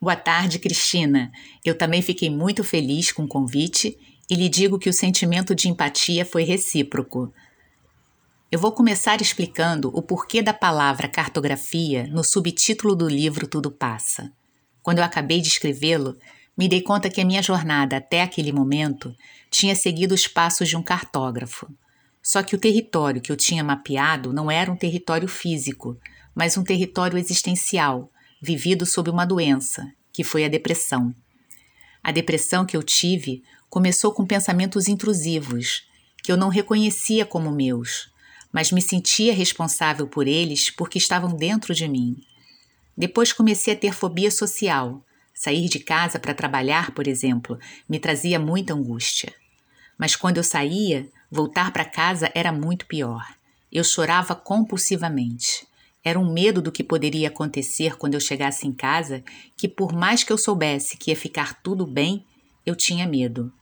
Boa tarde, Cristina. Eu também fiquei muito feliz com o convite e lhe digo que o sentimento de empatia foi recíproco. Eu vou começar explicando o porquê da palavra cartografia no subtítulo do livro Tudo Passa. Quando eu acabei de escrevê-lo, me dei conta que a minha jornada até aquele momento tinha seguido os passos de um cartógrafo. Só que o território que eu tinha mapeado não era um território físico, mas um território existencial vivido sob uma doença, que foi a depressão. A depressão que eu tive começou com pensamentos intrusivos, que eu não reconhecia como meus, mas me sentia responsável por eles porque estavam dentro de mim. Depois comecei a ter fobia social. Sair de casa para trabalhar, por exemplo, me trazia muita angústia. Mas quando eu saía, voltar para casa era muito pior. Eu chorava compulsivamente. Era um medo do que poderia acontecer quando eu chegasse em casa, que por mais que eu soubesse que ia ficar tudo bem, eu tinha medo.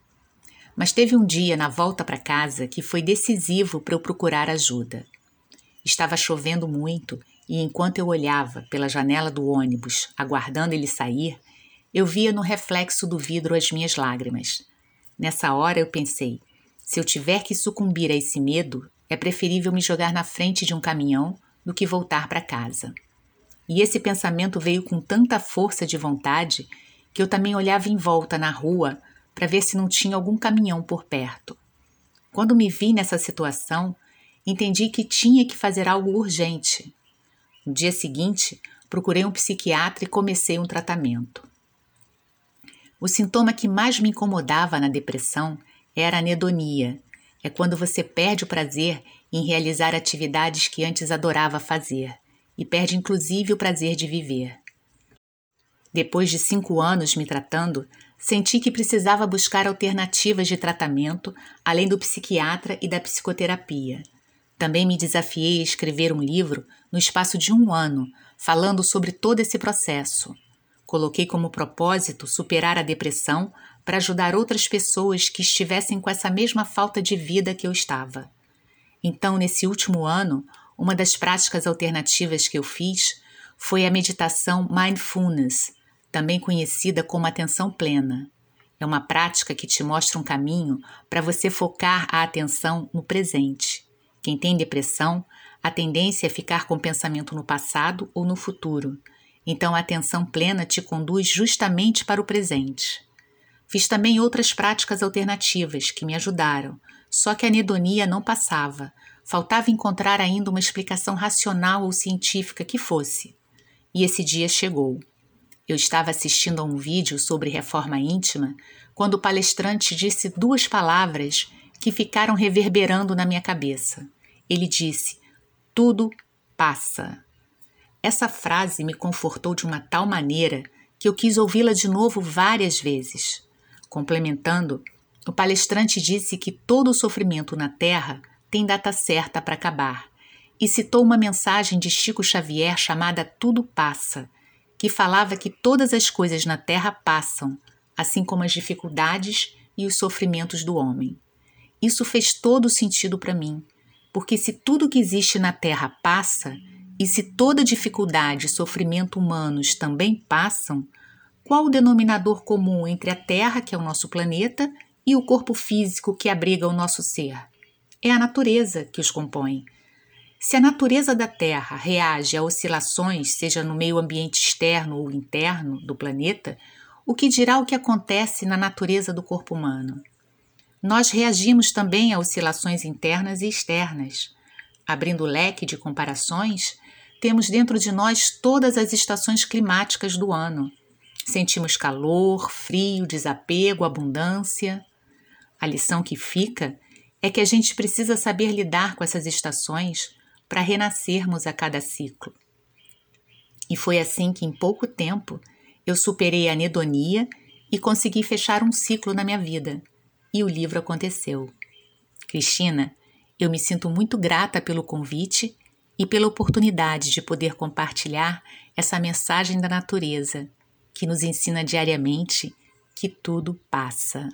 Mas teve um dia na volta para casa que foi decisivo para eu procurar ajuda. Estava chovendo muito e enquanto eu olhava pela janela do ônibus, aguardando ele sair, eu via no reflexo do vidro as minhas lágrimas. Nessa hora eu pensei: se eu tiver que sucumbir a esse medo, é preferível me jogar na frente de um caminhão do que voltar para casa. E esse pensamento veio com tanta força de vontade que eu também olhava em volta na rua para ver se não tinha algum caminhão por perto. Quando me vi nessa situação, entendi que tinha que fazer algo urgente. No dia seguinte, procurei um psiquiatra e comecei um tratamento. O sintoma que mais me incomodava na depressão era a anedonia. É quando você perde o prazer em realizar atividades que antes adorava fazer e perde inclusive o prazer de viver. Depois de cinco anos me tratando, senti que precisava buscar alternativas de tratamento além do psiquiatra e da psicoterapia. Também me desafiei a escrever um livro no espaço de um ano, falando sobre todo esse processo. Coloquei como propósito superar a depressão para ajudar outras pessoas que estivessem com essa mesma falta de vida que eu estava. Então, nesse último ano, uma das práticas alternativas que eu fiz foi a meditação Mindfulness, também conhecida como atenção plena. É uma prática que te mostra um caminho para você focar a atenção no presente. Quem tem depressão, a tendência é ficar com o pensamento no passado ou no futuro. Então, a atenção plena te conduz justamente para o presente. Fiz também outras práticas alternativas que me ajudaram, só que a anedonia não passava. Faltava encontrar ainda uma explicação racional ou científica que fosse. E esse dia chegou. Eu estava assistindo a um vídeo sobre reforma íntima quando o palestrante disse duas palavras que ficaram reverberando na minha cabeça. Ele disse: Tudo passa. Essa frase me confortou de uma tal maneira que eu quis ouvi-la de novo várias vezes. Complementando, o palestrante disse que todo o sofrimento na Terra tem data certa para acabar e citou uma mensagem de Chico Xavier chamada Tudo Passa, que falava que todas as coisas na Terra passam, assim como as dificuldades e os sofrimentos do homem. Isso fez todo sentido para mim, porque se tudo que existe na Terra passa, e se toda dificuldade e sofrimento humanos também passam, qual o denominador comum entre a Terra, que é o nosso planeta, e o corpo físico que abriga o nosso ser? É a natureza que os compõe. Se a natureza da Terra reage a oscilações, seja no meio ambiente externo ou interno do planeta, o que dirá o que acontece na natureza do corpo humano? Nós reagimos também a oscilações internas e externas. Abrindo o leque de comparações, temos dentro de nós todas as estações climáticas do ano. Sentimos calor, frio, desapego, abundância. A lição que fica é que a gente precisa saber lidar com essas estações para renascermos a cada ciclo. E foi assim que, em pouco tempo, eu superei a anedonia e consegui fechar um ciclo na minha vida. E o livro aconteceu. Cristina, eu me sinto muito grata pelo convite e pela oportunidade de poder compartilhar essa mensagem da natureza que nos ensina diariamente que tudo passa.